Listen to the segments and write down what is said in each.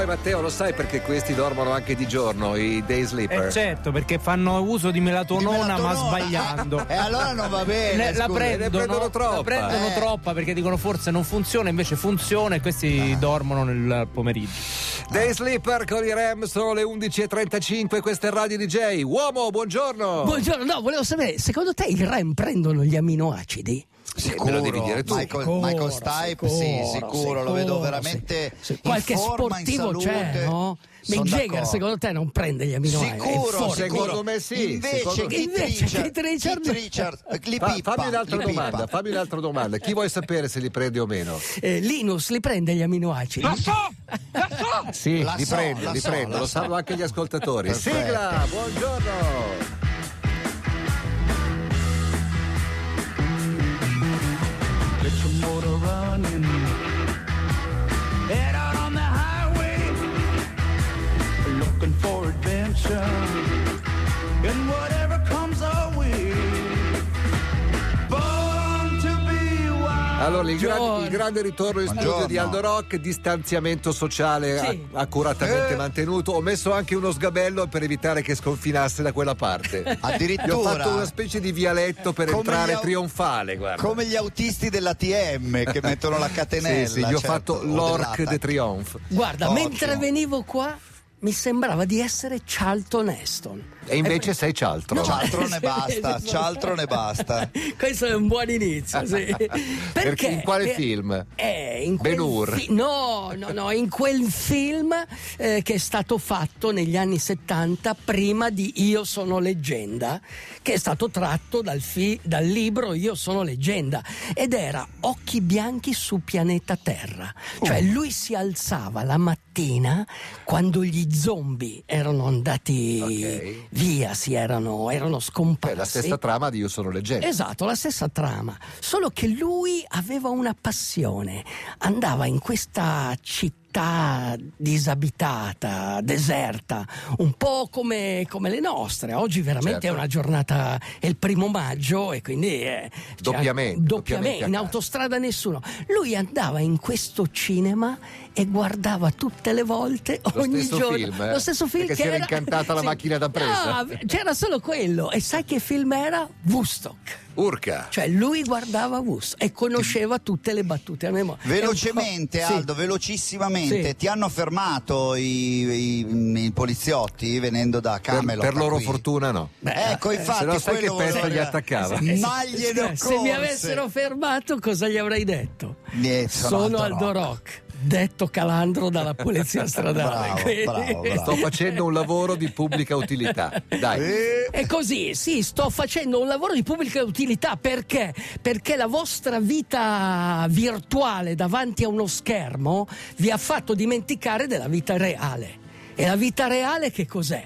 poi Matteo lo sai perché questi dormono anche di giorno, i day sleeper? Eh certo, perché fanno uso di melatonona, Di ma melatonona. sbagliando. E allora non va bene. Ne- la prendono, prendono troppa. la prendono Eh. troppa perché dicono forse non funziona, invece funziona e questi dormono nel pomeriggio. Day sleeper con i Rem sono le 11.35, questa è Radio DJ. Uomo, buongiorno! Buongiorno, no, volevo sapere, secondo te i REM prendono gli amminoacidi? me lo devi dire tu. Michael, Sicuro, Michael Stipe, sì, sicuro, sicuro, lo vedo sicuro, veramente. sì. Qualche forma, in sportivo c'è, no? Mick Jagger, secondo te non prende gli amminoacidi? È Sicuro, secondo sicuro. me sì, Invece, Keith Invece Richard, Keith Richard- Keith Richard, li Fa- fammi un'altra li domanda, fammi un'altra domanda. Chi vuoi sapere se li prende o meno? Eh, Linus li prende gli amminoacidi? Sì, La li so, prendo, la li so, prendo, la lo so. sanno anche gli ascoltatori. Perfetto. Sigla, buongiorno! Allora, il, gran- il grande ritorno in studio di Aldo Rock, distanziamento sociale Sì. a- accuratamente Eh. mantenuto. Ho messo anche uno sgabello per evitare che sconfinasse da quella parte. Gli ho Addirittura. fatto una specie di vialetto per Come entrare au- trionfale, guarda. Come gli autisti dell'ATM che mettono la catenella. Sì, sì, gli ho certo, fatto o l'Orc de Triomphe. Guarda, Ottimo. mentre venivo qua mi sembrava di essere Charlton Heston. E invece sei cialtro. Cialtro ne Sì, basta, sì, sì. cialtro ne basta. Questo è un buon inizio, sì. Perché? in quale Per- film? Eh, in quel Ben-Hur. fi- no, no, no, in quel film eh, che è stato fatto negli anni 70 prima di Io sono leggenda, che è stato tratto dal, fi- dal libro Io sono leggenda ed era Occhi bianchi su pianeta Terra. Cioè Oh. lui si alzava la mattina quando gli zombie erano andati Ok. via, si erano, erano scomparsi. Beh, la stessa trama di Io sono leggenda. Esatto, la stessa trama, solo che lui aveva una passione, andava in questa città disabitata, deserta, un po' come, come le nostre. Oggi veramente Certo. è una giornata, è il primo maggio e quindi... eh, cioè, Doppiamente, doppiamente in autostrada nessuno. Lui andava in questo cinema e guardava tutte le volte, Lo ogni giorno, film, eh? lo stesso film Perché che si era era- incantata la macchina da presa. No, c'era solo quello. E sai che film era? Woodstock. Urca. Cioè lui guardava Woodstock e conosceva tutte le battute a memoria. Velocemente, Aldo, velocissimamente, Sì. ti hanno fermato i, i- i poliziotti venendo da Per, Camelot? per loro qui? fortuna no. Ecco, infatti, se no sai che pesta volevo gli attaccava. Eh, sì. Magliene Se mi avessero fermato, cosa gli avrei detto? Niente, sono Sono Aldo Aldo Rock. Rock, detto calandro dalla polizia stradale. Bravo, bravo, bravo. Sto facendo un lavoro di pubblica utilità. Dai. Eh, E così, sì, sto facendo un lavoro di pubblica utilità perché? Perché la vostra vita virtuale davanti a uno schermo vi ha fatto dimenticare della vita reale. E la vita reale che cos'è?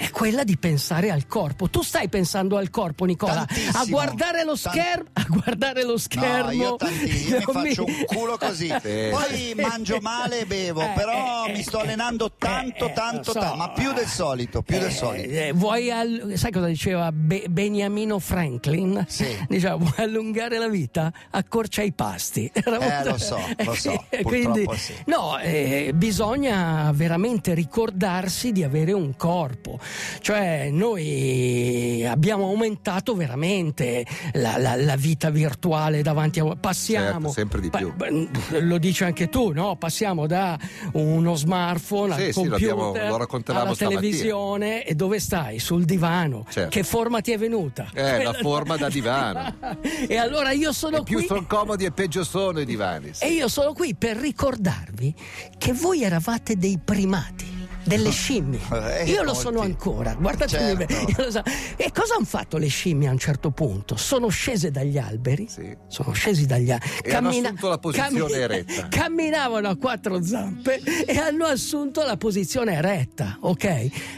È quella di pensare al corpo. Tu stai pensando al corpo, Nicola? Tantissimo. A guardare lo schermo, a guardare lo schermo. No, io, tanti, io mi faccio un culo così. Sì. Poi mangio male e bevo, Eh, però eh, mi sto allenando tanto, eh, tanto, so. tanto, ma più del solito, più del Eh, solito. eh, vuoi al- sai cosa diceva Be- Beniamino Franklin? Sì. Diceva vuoi allungare la vita? Accorcia i pasti. Era Eh, molto- lo so, lo so, purtroppo sì. No, eh, bisogna veramente ricordarsi di avere un corpo. Cioè noi abbiamo aumentato veramente la, la- la vita virtuale davanti a... Passiamo... Certo, sempre di più. beh, lo dici anche tu, no? Passiamo da uno smartphone Sì, al sì, computer abbiamo- lo raccontavamo alla televisione e dove stai? Sul divano. Certo. Che forma ti è venuta? Eh, la forma da divano. e allora io sono E più qui. sono comodi e peggio sono i divani. sì. E io sono qui per ricordarvi che voi eravate dei primati. Delle scimmie. Eh, Io lo molti. sono ancora, guardatemi Certo. so. E cosa hanno fatto le scimmie a un certo punto? Sono scese dagli alberi, Sì. sono scesi dagli alberi, E hanno assunto la posizione eretta. camminavano a quattro zampe e hanno assunto la posizione eretta, ok?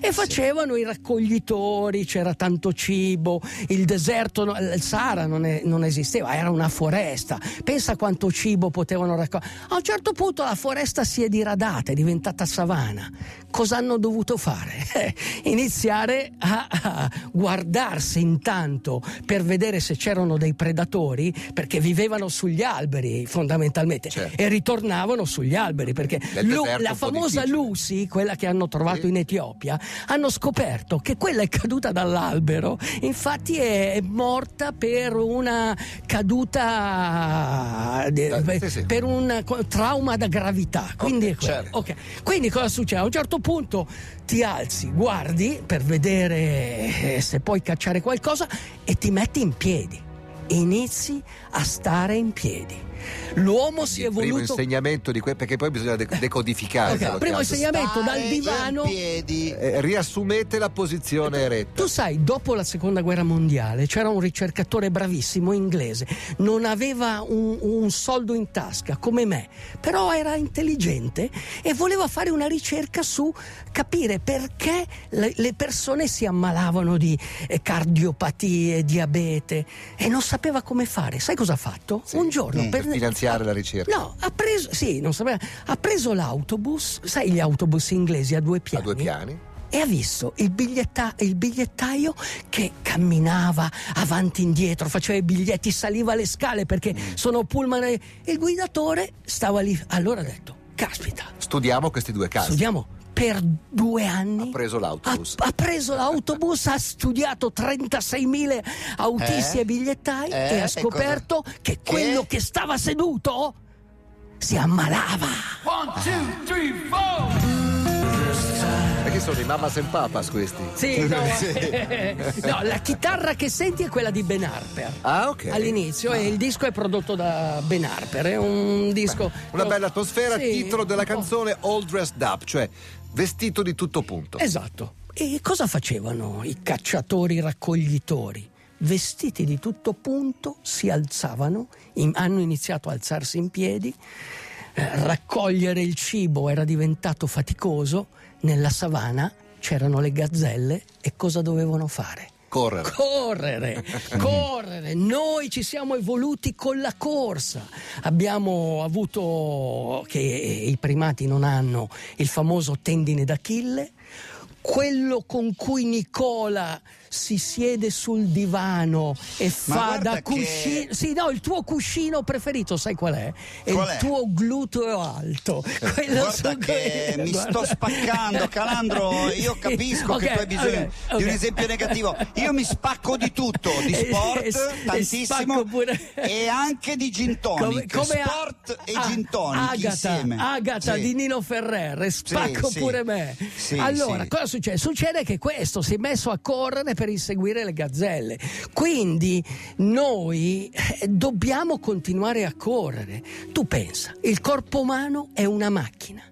E facevano i raccoglitori, c'era tanto cibo, il deserto, il Sahara non, è- non esisteva, era una foresta. Pensa quanto cibo potevano raccogliere. A un certo punto la foresta si è diradata, è diventata savana. Cosa hanno dovuto fare? Iniziare a, a guardarsi intanto per vedere se c'erano dei predatori, perché vivevano sugli alberi fondamentalmente Certo. e ritornavano sugli alberi, perché Lu- la famosa. Lucy, quella che hanno trovato Sì. in Etiopia, hanno scoperto che quella è caduta dall'albero, infatti è morta per una caduta Eh, sì, sì. per un trauma da gravità. Quindi, Ok, è quello. certo. Ok. Quindi cosa succede? A un certo punto ti alzi, guardi per vedere eh, se puoi cacciare qualcosa e ti metti in piedi. Inizi a stare in piedi. L'uomo si è Il primo voluto insegnamento di que- perché poi bisogna de- decodificare. Ok, quello che primo insegnamento dal divano. Eh, riassumete la posizione eretta. Tu sai, dopo la seconda guerra mondiale c'era un ricercatore bravissimo inglese, non aveva un, un soldo in tasca come me, però era intelligente e voleva fare una ricerca su capire perché le, le persone si ammalavano di eh, cardiopatie, diabete e non sapeva come fare. Sai cosa ha fatto? Sì, un giorno mm, per finanziare la ricerca. No, ha preso, sì, non sapeva, ha preso l'autobus, sai gli autobus inglesi a due A piani? due piani. e ha visto il, biglietta- il bigliettaio che camminava avanti e indietro, faceva i biglietti, saliva le scale perché Mm. sono pullman e il guidatore stava lì. Allora ha detto, caspita, Studiamo questi due casi. studiamo per due anni. Ha preso l'autobus. Ha, ha preso l'autobus, ha studiato 36.000 autisti Eh? e bigliettai Eh, e ha e scoperto che quello che stava seduto si ammalava. Perché sono i Mamas and Papas questi? Sì, no, no, la chitarra che senti è quella di Ben Harper. Ah, ok. All'inizio e il disco è prodotto da Ben Harper, è un disco Una bella atmosfera, Sì, titolo della canzone All Dressed Up, cioè vestito di tutto punto. Esatto. E cosa facevano i cacciatori raccoglitori? Vestiti di tutto punto, si alzavano, in- hanno iniziato a alzarsi in piedi, eh, raccogliere il cibo era diventato faticoso, nella savana c'erano le gazzelle e cosa dovevano fare? Correre. Correre, correre. Noi ci siamo evoluti con la corsa. Abbiamo avuto che i primati non hanno il famoso tendine d'Achille, quello con cui Nicola si siede sul divano e fa guarda da che- cuscino. Sì, no, il tuo cuscino preferito, sai qual è? È Qual il è? tuo gluteo alto. Quello Guarda su che mi guarda. sto spaccando, Calandro. Io capisco che Ok, tu hai bisogno ok, di ok. un esempio negativo. Io mi spacco di tutto, di E- sport e- e tantissimo e anche di gin tonic. a- sport e a- gin tonic Agata, insieme. Agata Sì. di Nino Ferrer, e spacco sì. pure me. Sì, allora, sì. cosa succede? Succede che questo si è messo a correre per inseguire le gazzelle. Quindi noi eh, dobbiamo continuare a correre. Tu pensa, il corpo umano è una macchina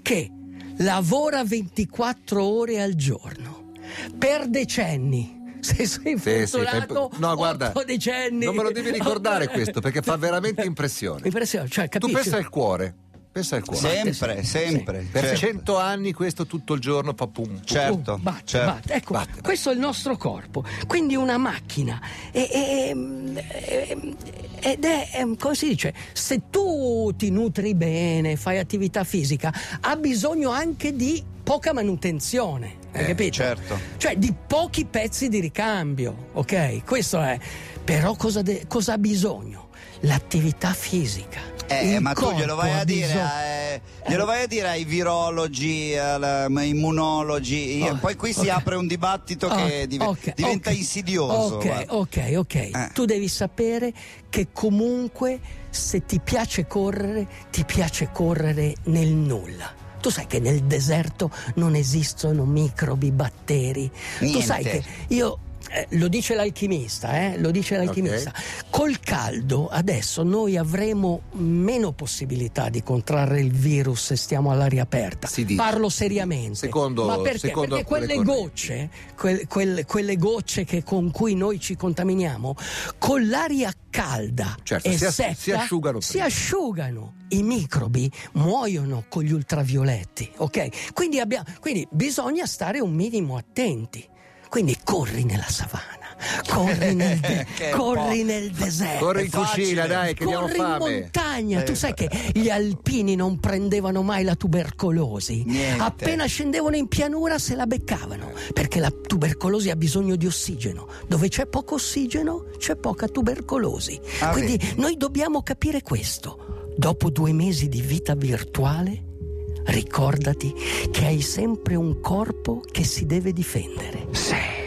che lavora 24 ore al giorno per decenni. Se sei Sì, sì, infortunato, fai- no, guarda, decenni. non me lo devi ricordare questo perché fa veramente impressione. Impressione, cioè, Tu pensa al cuore, pensa al cuore. Sempre, sempre. Per certo. cento anni questo tutto il giorno fa pum. pum. Certo, Oh, batte, certo. batte. Ecco, Batte, questo è il nostro corpo, quindi una macchina. E- e- e- ed è, è- come si dice, se tu ti nutri bene, fai attività fisica, ha bisogno anche di poca manutenzione. Hai Eh, capito? certo. Cioè di pochi pezzi di ricambio, ok? Questo è. Però cosa, de- cosa ha bisogno? L'attività fisica. Eh, Il ma tu glielo vai a dire, eh, glielo vai a dire ai virologi, ai immunologi, Oh, poi qui si ok. apre un dibattito Ah, che dive- ok, diventa ok. insidioso. Ok, ok, ok. Eh. Tu devi sapere che comunque se ti piace correre, ti piace correre nel nulla. Tu sai che nel deserto non esistono microbi, batteri. Tu Niente. sai che io. Eh, lo dice l'alchimista, eh? lo dice l'alchimista. Col caldo adesso noi avremo meno possibilità di contrarre il virus se stiamo all'aria aperta. Parlo seriamente. Secondo- Ma perché? secondo perché quelle gocce, quel- quel- quelle gocce che- con cui noi ci contaminiamo, con l'aria calda Certo, e si secca, si asciugano si asciugano. I microbi muoiono con gli ultravioletti, ok? Quindi, abbiamo- quindi bisogna stare un minimo attenti. Quindi corri nella savana, corri nel, de- corri nel deserto. Corri in cucina, dai, che abbiamo Corri in fame. montagna, tu Eh, sai che gli alpini non prendevano mai la tubercolosi. Niente. Appena scendevano in pianura se la beccavano, perché la tubercolosi ha bisogno di ossigeno. Dove c'è poco ossigeno c'è poca tubercolosi. Ah, Quindi vedi. noi dobbiamo capire questo. Dopo due mesi di vita virtuale, ricordati che hai sempre un corpo che si deve difendere.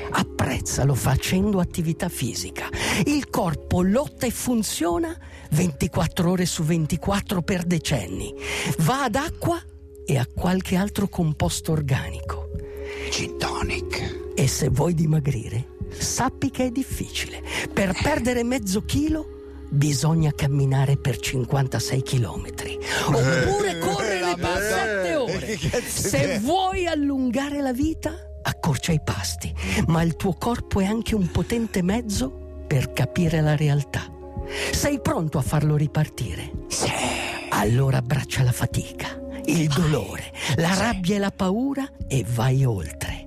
Apprezzalo facendo attività fisica. Il corpo lotta e funziona 24 ore su 24 per decenni. Va ad acqua e a qualche altro composto organico. Gin tonic. E se vuoi dimagrire, sappi che è difficile. Per perdere mezzo chilo bisogna camminare per 56 chilometri. Oppure correre 7 ore. Che cazzo Se vuoi allungare la vita, accorcia i pasti. Ma il tuo corpo è anche un potente mezzo per capire la realtà. Sei pronto a farlo ripartire? Sì. Allora abbraccia la fatica, il dolore, la rabbia e la paura e vai oltre.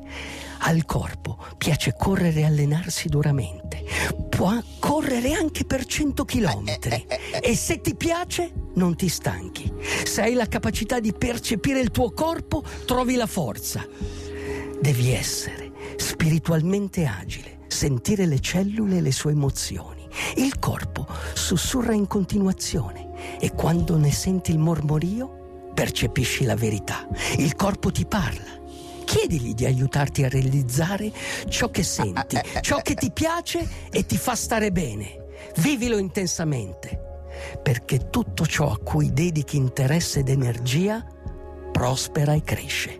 Al corpo piace correre e allenarsi duramente. Può correre anche per 100 chilometri. E se ti piace, non ti stanchi. Se hai la capacità di percepire il tuo corpo, trovi la forza. Devi essere spiritualmente agile, sentire le cellule e le sue emozioni. Il corpo sussurra in continuazione e quando ne senti il mormorio, percepisci la verità. Il corpo ti parla. Chiedigli di aiutarti a realizzare ciò che senti, ciò che ti piace e ti fa stare bene. Vivilo intensamente, perché tutto ciò a cui dedichi interesse ed energia prospera e cresce.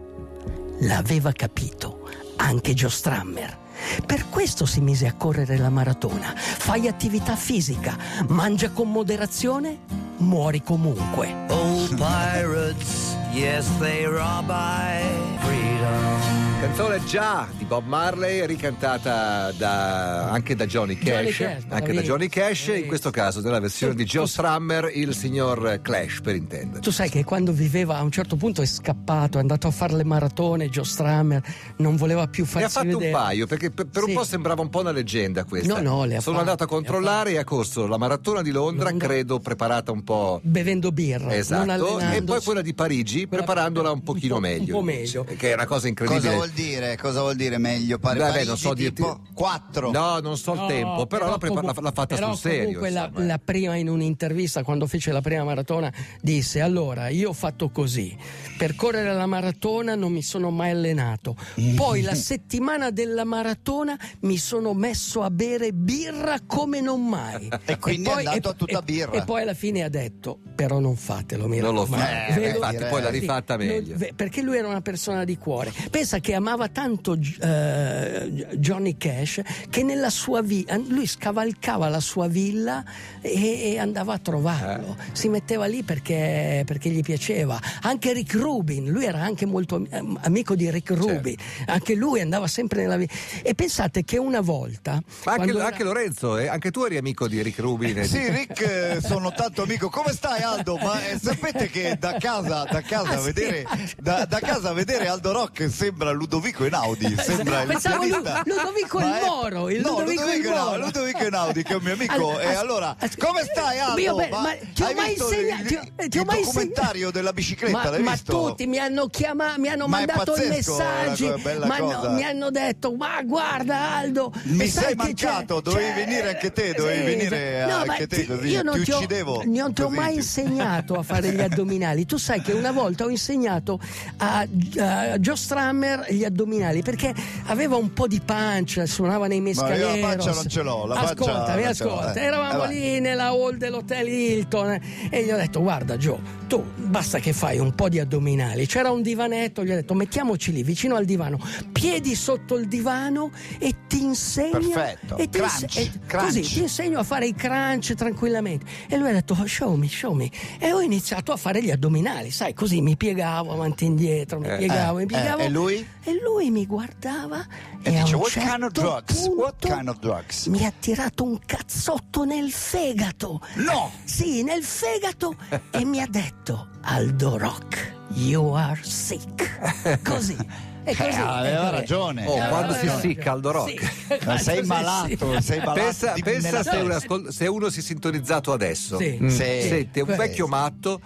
L'aveva capito anche Joe Strammer. Per questo si mise a correre la maratona. Fai attività fisica, mangia con moderazione, muori comunque. Oh, pirates, yes, they rob I freedom. Canzone già di Bob Marley, ricantata da- anche da Johnny Cash, Johnny Cash, anche da. Johnny Cash, in questo caso nella versione di Joe Strummer, il signor Clash per intendere. Tu sai che quando viveva a un certo punto è scappato, è andato a fare le maratone, Joe Strammer non voleva più Ne farsi ha fatto vedere. un paio perché per, per un Sì. po' sembrava un po' una leggenda questa. No, no, le ha Sono fatte, andato a controllare e ha corso la maratona di Londra, Londra. credo preparata un po'. Bevendo birra, Esatto, e poi quella di Parigi Quella- preparandola un pochino un po'- meglio. un po' meglio. Che è una cosa incredibile. Cosa vuol dire? Cosa vuol dire meglio? Pare Beh, Parigi non so dirti. tipo 4. No, non so il No, tempo, però, l'ha, prepa- comunque- l'ha- l'ha fatta però sul serio. comunque la, insomma. la prima in un'intervista quando fece la prima maratona disse allora io ho fatto così per correre la maratona non mi sono mai allenato poi la settimana della maratona mi sono messo a bere birra come non mai E quindi è andato a tutta birra. e poi alla fine ha detto però non fatelo mi Non lo raccomando." fa. Eh, infatti, poi l'ha Sì, rifatta non- meglio. ve- perché lui era una persona di cuore. Pensa che amava tanto eh, Johnny Cash che nella sua villa lui scavalcava la sua villa e, e andava a trovarlo. Eh. Si metteva lì perché, perché gli piaceva. Anche Rick Rubin, lui era anche molto am- am- amico di Rick Rubin. Anche lui andava sempre nella villa. E pensate che una volta. Ma anche, era- anche Lorenzo, eh, anche tu eri amico di Rick Rubin. e di- Sì, Rick, eh, sono tanto amico. Come stai Aldo? Ma eh, sapete che da casa, da casa, Ah, sì, vedere, ah, da, da casa vedere Aldo Rock sembra Ludovico Einaudi. Sembra il Lu- pianista. Ludovico Ma il è- Moro, il no, Ludovico il Einaudi, Moro. Ludovico Einaudi, che è un mio amico. Allora, e as- allora, as- come stai Aldo? Io, beh, ma ti ho hai mai visto insegnato- il, ti ho- eh, ti ho il mai documentario insegnato- della bicicletta? Ma, l'hai ma visto? tutti mi hanno chiamato, mi hanno Ma è mandato i pazzesco, messaggi, bella ma no, cosa. mi hanno detto: Ma guarda, Aldo, Mi e sai sei che mancato, c'è- dovevi c'è- venire anche te, dovevi venire no, anche ma te, ti- così io non ti ti ho- uccidevo, Non ti ho così mai ti- insegnato a fare gli addominali. Tu sai che una volta ho insegnato a, a Joe Strammer gli addominali perché aveva un po' di pancia, suonava nei io la mescaleros. pancia non ce l'ho, la pancia Ascolta, mi ce l'ho, ascolta. eh. Eravamo Eh, lì nella hall dell'hotel Hilton eh, e gli ho detto: Guarda, Joe, tu basta che fai un po' di addominali. C'era un divanetto, gli ho detto: Mettiamoci lì vicino al divano, piedi sotto il divano e ti insegno. Perfetto. E ti Crunch, inse- e- crunch. Così ti insegno a fare i crunch tranquillamente. E lui ha detto: "Oh, Show me, show me. E ho iniziato a fare gli addominali, sai, così mi piegavo avanti e indietro, mi Eh, piegavo, eh, mi piegavo. e lui? E lui mi guardava E e, a dice, un "What certo kind of drugs? What punto kind of drugs?" Mi ha tirato un cazzotto nel fegato. No! Sì, nel fegato e mi ha detto Aldo Rock, you are sick. Così. è così. Eh, aveva eh, ragione. Oh, quando si aveva essicca Aldo Rock. Sì. Ma sei malato, sì. sei malato. Pensa, di- pensa se, testa. un ascol- se uno si è sintonizzato adesso. Sì. Sì. Sente un vecchio matto.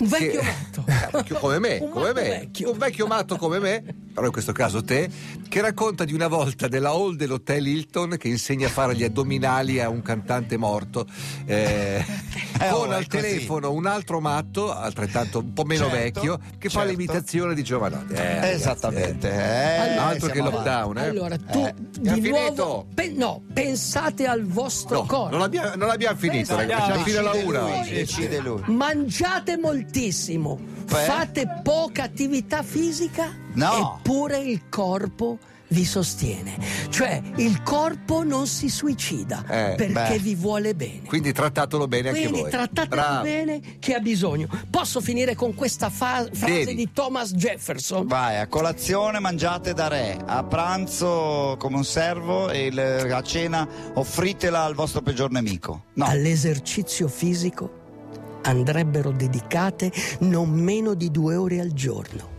Un vecchio che- matto. Eh, vecchio come me, Un come matto me. vecchio. Un vecchio matto come me, però in questo caso te, che racconta di una volta della hall dell'hotel Hilton che insegna a fare gli addominali a un cantante morto. eh, Eh, con oh, al così. telefono un altro matto, altrettanto un po' meno Certo, vecchio, che fa certo. l'imitazione di Giovanotti. Eh, ragazzi, Esattamente. eh. eh, Altro che lockdown, eh. Allora, tu Eh, di nuovo pe- no, pensate al vostro No, corpo. non l'abbiamo, non l'abbiamo finito, ragazzi. Facciamo fino alla una. decide lui. Mangiate moltissimo, Beh. fate poca attività fisica, No. eppure il corpo vi sostiene. Cioè, il corpo non si suicida Eh, perché beh. vi vuole bene. Quindi trattatelo bene anche Quindi voi. trattatelo Bravo. bene che ha bisogno. Posso finire con questa fa- frase Devi. di Thomas Jefferson? Vai, a colazione mangiate da re, a pranzo come un servo e il- a cena offritela al vostro peggior nemico. No, All'esercizio fisico andrebbero dedicate non meno di due ore al giorno,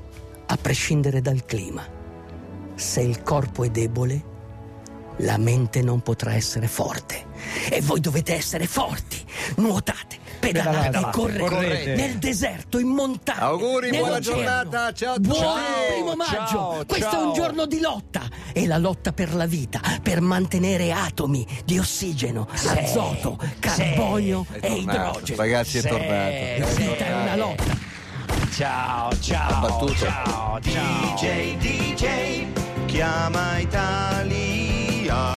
a prescindere dal clima. Se il corpo è debole, la mente non potrà essere forte. E voi dovete essere forti. Nuotate, pedalate, Pedalate, correte, correte. nel deserto, in montagna. Auguri, buona giornata, ciao a Buon tutti. primo maggio. Ciao, Questo è ciao. un giorno di lotta. È la lotta per la vita, per mantenere atomi di ossigeno, azoto, carbonio È e idrogeno. Ragazzi, è Sì. tornato. La vita è una lotta. Ciao, ciao, battuto. ciao, ciao. DJ, DJ, chiama Italia.